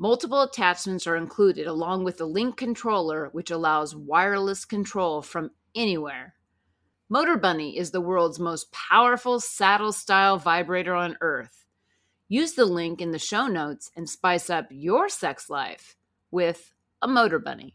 multiple attachments are included along with the Link controller, which allows wireless control from anywhere. Motor Bunny is the world's most powerful saddle style vibrator on earth. Use the link in the show notes and spice up your sex life with a Motor Bunny.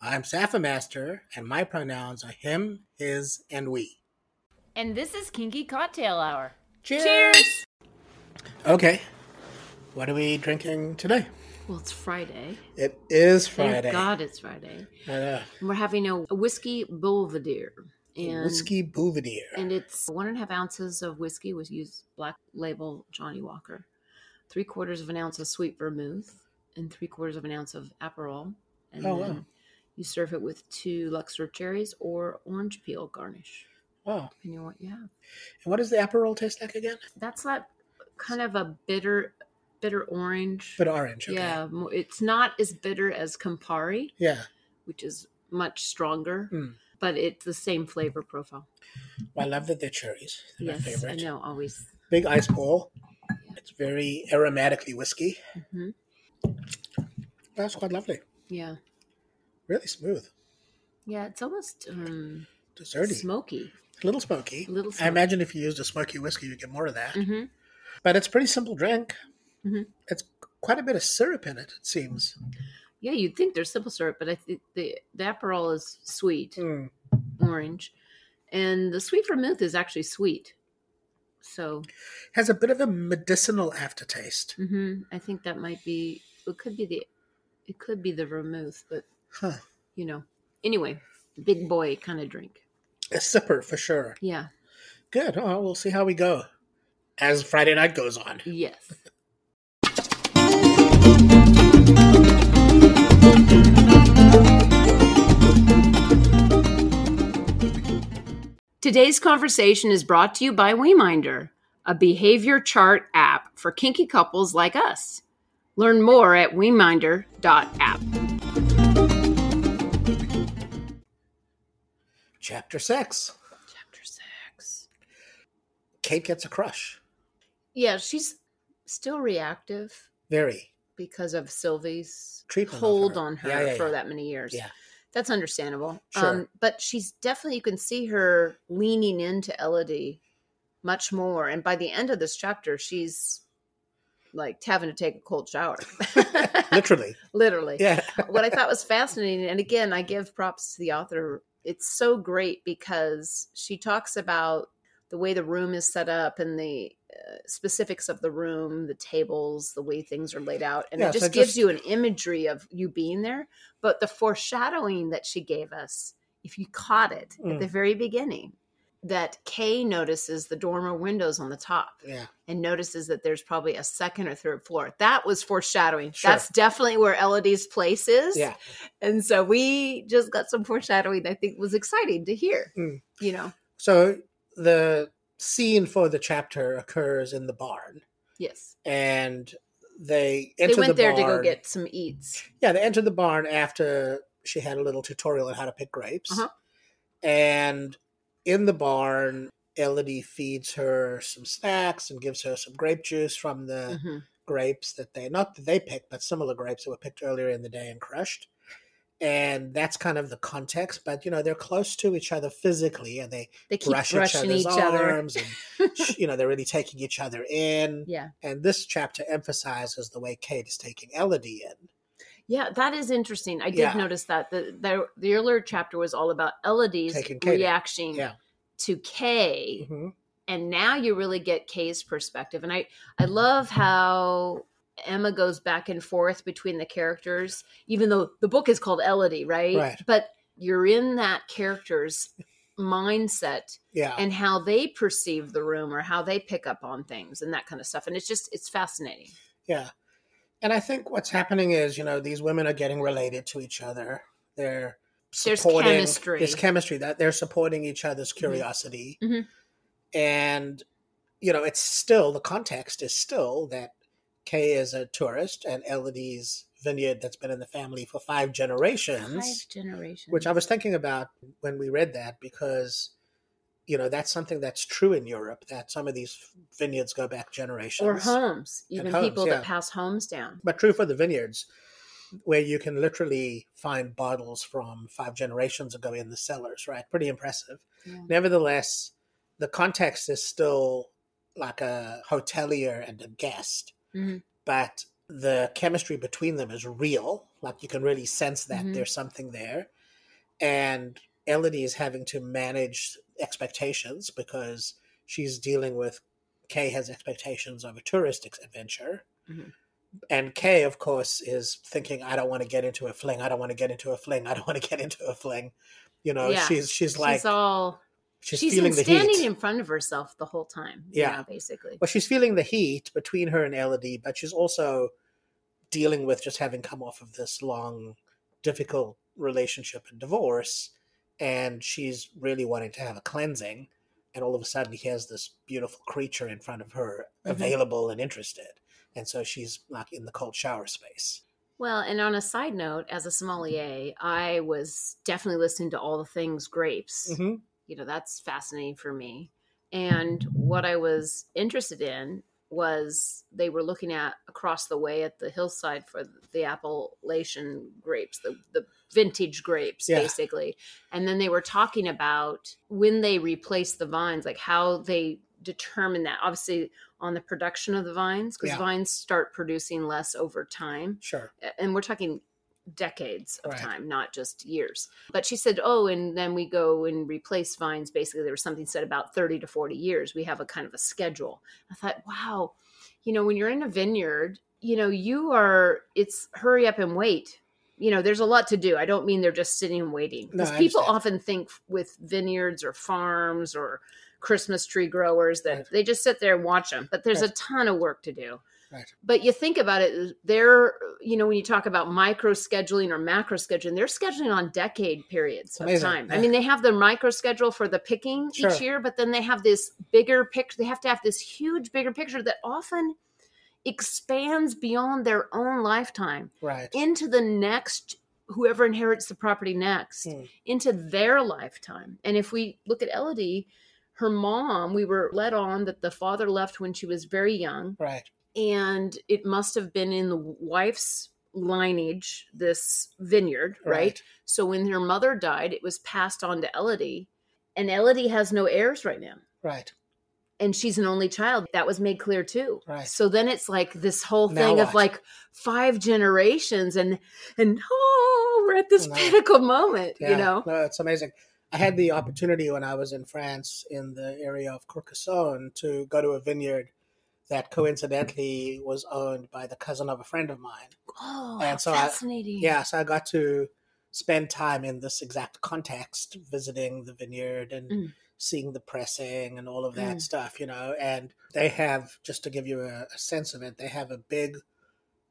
I'm Safa Master, and my pronouns are him, his, and we. And this is Kinky Cocktail Hour. Cheers! Cheers! Okay, what are we drinking today? Well, it's Friday. It is Friday. Thank God it's Friday. I know. And we're having a, a whiskey Belvedere. And, Whiskey Boulevardier. And it's one and a half ounces of whiskey with used black label Johnnie Walker, three quarters of an ounce of sweet vermouth, and three quarters of an ounce of Aperol. And Oh, then wow. You serve it with two Luxardo cherries or orange peel garnish, Wow. depending on what you have. And what does the Aperol taste like again? That's that kind of a bitter, bitter orange. But orange. Okay. Yeah, it's not as bitter as Campari, Yeah. which is much stronger, Mm. but it's the same flavor profile. Well, I love that they're cherries. They're yes, my favorite. I know. Always. Big ice bowl. It's very aromatically whiskey. hmm That's quite lovely. Yeah, Really smooth. yeah. It's almost um, Desserty. smoky. a little smoky. A little I imagine if you used a smoky whiskey, you'd get more of that. hmm But it's a pretty simple drink. Mhm. It's quite a bit of syrup in it, it seems. Yeah, you'd think there's simple syrup, but I think the the Aperol is sweet, Mm. orange, and the sweet vermouth is actually sweet. So Has a bit of a medicinal aftertaste. hmm I think that might be. It could be the. It could be the vermouth, but Huh. you know. Anyway, big boy kind of drink. A sipper for sure. Yeah. Good. Oh, we'll see how we go as Friday night goes on. Yes. Today's conversation is brought to you by WeMinder, a behavior chart app for kinky couples like us. Learn more at WeMinder.app. Chapter six. Chapter six. Kate gets a crush. Yeah, she's still reactive Very. because of Sylvie's Treatment hold her. on her Yeah, yeah, for yeah. that many years. Yeah. That's understandable. Um, Sure. but she's definitely, you can see her leaning into Elodie much more. And by the end of this chapter, she's like having to take a cold shower. Literally. Literally. Yeah. what I thought was fascinating, and again, I give props to the author. It's so great because she talks about the way the room is set up and the uh, specifics of the room, the tables, the way things are laid out, and Yeah, it so just gives just- you an imagery of you being there. But the foreshadowing that she gave us, if you caught it at Mm. the very beginning, that Kay notices the dormer windows on the top Yeah. and notices that there's probably a second or third floor. That was foreshadowing. Sure. That's definitely where Elodie's place is. Yeah. And so we just got some foreshadowing I think was exciting to hear. Mm. You know, So the scene for the chapter occurs in the barn, yes. and they enter they went the there barn. to go get some eats. Yeah, they entered the barn after she had a little tutorial on how to pick grapes. Uh-huh. And in the barn, Elodie feeds her some snacks and gives her some grape juice from the Mhm. grapes that they not that they picked, but similar grapes that were picked earlier in the day and crushed. And that's kind of the context, but you know they're close to each other physically, and they They keep brush each each, other's other. arms, and you know they're really taking each other in. Yeah. And this chapter emphasizes the way Kate is taking Elodie in. Yeah, that is interesting. I did Yeah. notice that. The, the the earlier chapter was all about Elodie's Taking Kate in. reaction Yeah. to Kay. hmm and now you really get Kay's perspective. And I I love how Emma goes back and forth between the characters, even though the book is called Elodie, right? Right. But you're in that character's mindset Yeah. and how they perceive the room or how they pick up on things and that kind of stuff. And it's just it's fascinating. Yeah. And I think what's happening is, you know, these women are getting related to each other. They're There's chemistry. There's chemistry that they're supporting each other's Mhm. curiosity. Mhm. And you know, it's still the context is still that Kay is a tourist and Elodie's vineyard that's been in the family for five generations. Five generations. Which I was thinking about when we read that because you know, that's something that's true in Europe, that some of these vineyards go back generations. or homes, even homes, people yeah. that pass homes down. but true for the vineyards where you can literally find bottles from five generations ago in the cellars right pretty impressive Yeah. nevertheless the context is still like a hotelier and a guest Mhm. but the chemistry between them is real like you can really sense that Mhm. there's something there and elodie is having to manage expectations because she's dealing with kay has expectations of a touristic adventure Mhm. and Kay, of course, is thinking, "I don't want to get into a fling. I don't want to get into a fling. I don't want to get into a fling." You know, Yeah. she's she's like she's all she's, she's feeling standing heat. in front of herself the whole time. you Yeah. know, basically. Well, she's feeling the heat between her and Elodie, but she's also dealing with just having come off of this long, difficult relationship and divorce, and she's really wanting to have a cleansing. And all of a sudden, he has this beautiful creature in front of her, Mhm. available and interested, and so she's like in the cold shower space. Well, and on a side note, as a sommelier, I was definitely listening to all the things grapes. hmm You know, that's fascinating for me. And what I was interested in was they were looking at across the way at the hillside for the appellation grapes, the, the vintage grapes, Yeah. basically. And then they were talking about when they replace the vines, like how they determine that. Obviously, on the production of the vines, because Yeah. vines start producing less over time Sure. and we're talking decades of Right. time, not just years. But she said, "Oh, and then we go and replace vines. Basically, there was something said about thirty to forty years. We have a kind of a schedule." I thought, "Wow, you know, when you're in a vineyard, you know, you are. It's hurry up and wait." You know, there's a lot to do. I don't mean they're just sitting and waiting. Because I people often think with vineyards or farms or Christmas tree growers that Right. they just sit there and watch them. But there's Right. a ton of work to do Right. but you think about it they're you know when you talk about micro scheduling or macro scheduling they're scheduling on decade periods of Amazing, time i mean they have their micro schedule for the picking Sure. each year but then they have this bigger picture they have to have this huge bigger picture that often expands beyond their own lifetime Right. into the next whoever inherits the property next Hmm. into their lifetime and if we look at elodie her mom we were led on that the father left when she was very young Right. And it must have been in the wife's lineage this vineyard right, Right. so when her mother died it was passed on to elodie and elodie has no heirs right now Right. and she's an only child that was made clear too Right. so then it's like this whole Now thing of what? like five generations and and oh we're at this know. pinnacle moment Yeah. you know No, it's amazing. I had the opportunity when I was in France in the area of Carcassonne to go to a vineyard that coincidentally was owned by the cousin of a friend of mine. oh And so I- Yeah, so I got to spend time in this exact context, visiting the vineyard and Mm. seeing the pressing and all of that Mm. stuff, you know. And they have, just to give you a, a sense of it, they have a big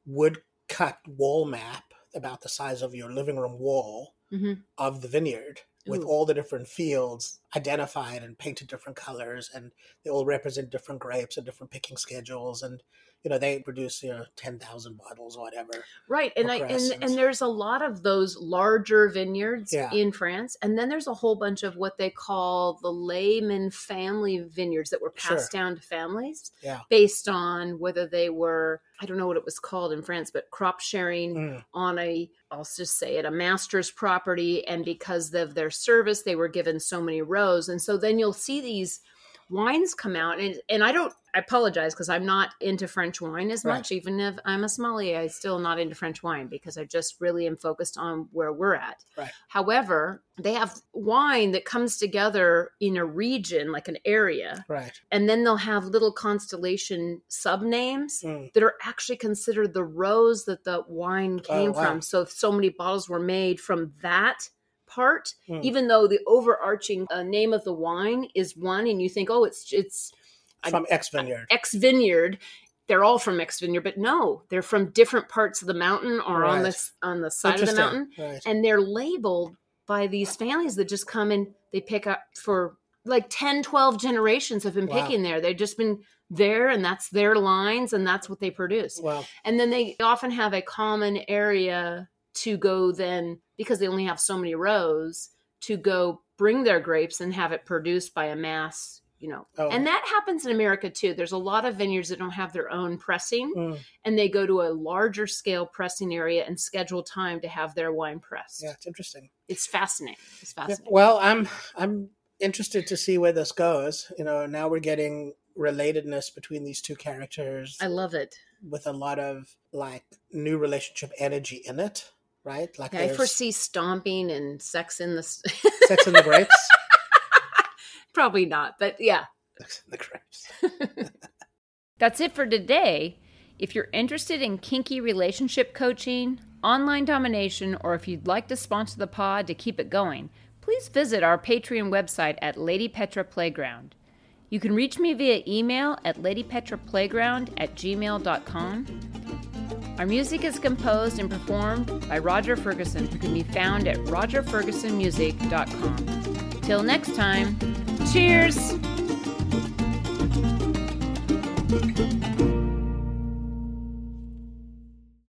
wood cut wall map about the size of your living room wall Mhm. of the vineyard with Ooh. all the different fields identified and painted different colors and they all represent different grapes and different picking schedules and you know they produce you know 10,000 bottles or whatever Right, and I and, and there's a lot of those larger vineyards Yeah. in France, and then there's a whole bunch of what they call the layman family vineyards that were passed Sure. down to families, Yeah. based on whether they were I don't know what it was called in France, but crop sharing Mm, on a I'll just say it a master's property, and because of their service, they were given so many rows, and so then you'll see these wines come out and and I don't I apologize because I'm not into French wine as Right. much even if I'm a sommelier I'm still not into French wine because I just really am focused on where we're at. Right. However, they have wine that comes together in a region like an area right and then they'll have little constellation subnames Mm, that are actually considered the rows that the wine Oh, came wow. from. So so many bottles were made from that part, Mm. even though the overarching uh, name of the wine is one, and you think, oh, it's it's from X Vineyard X Vineyard. They're all from X Vineyard, but no, they're from different parts of the mountain or on this on the side of the mountain, right and they're labeled by these families that just come and they pick up for like 10 12 generations have been Wow. picking there they've just been there and that's their lines and that's what they produce wow. and then they often have a common area to go then because they only have so many rows to go bring their grapes and have it produced by a mass you know. Oh, and that happens in america too. There's a lot of vineyards that don't have their own pressing mm, and they go to a larger scale pressing area and schedule time to have their wine pressed. Yeah it's interesting. It's fascinating. It's Yeah, fascinating. well i'm i'm interested to see where this goes. You know now we're getting relatedness between these two characters i love it. with a lot of like new relationship energy in it right like Yeah, I foresee stomping and sex in the. sex in the grapes Probably not, but yeah. sex in the grapes That's it for today. If you're interested in kinky relationship coaching, online domination, or if you'd like to sponsor the pod to keep it going, please visit our Patreon website at Lady Petra Playground. You can reach me via email at ladypetraplayground at gmail.com. Our music is composed and performed by Roger Ferguson, who can be found at rogerfergusonmusic.com. Till next time, cheers!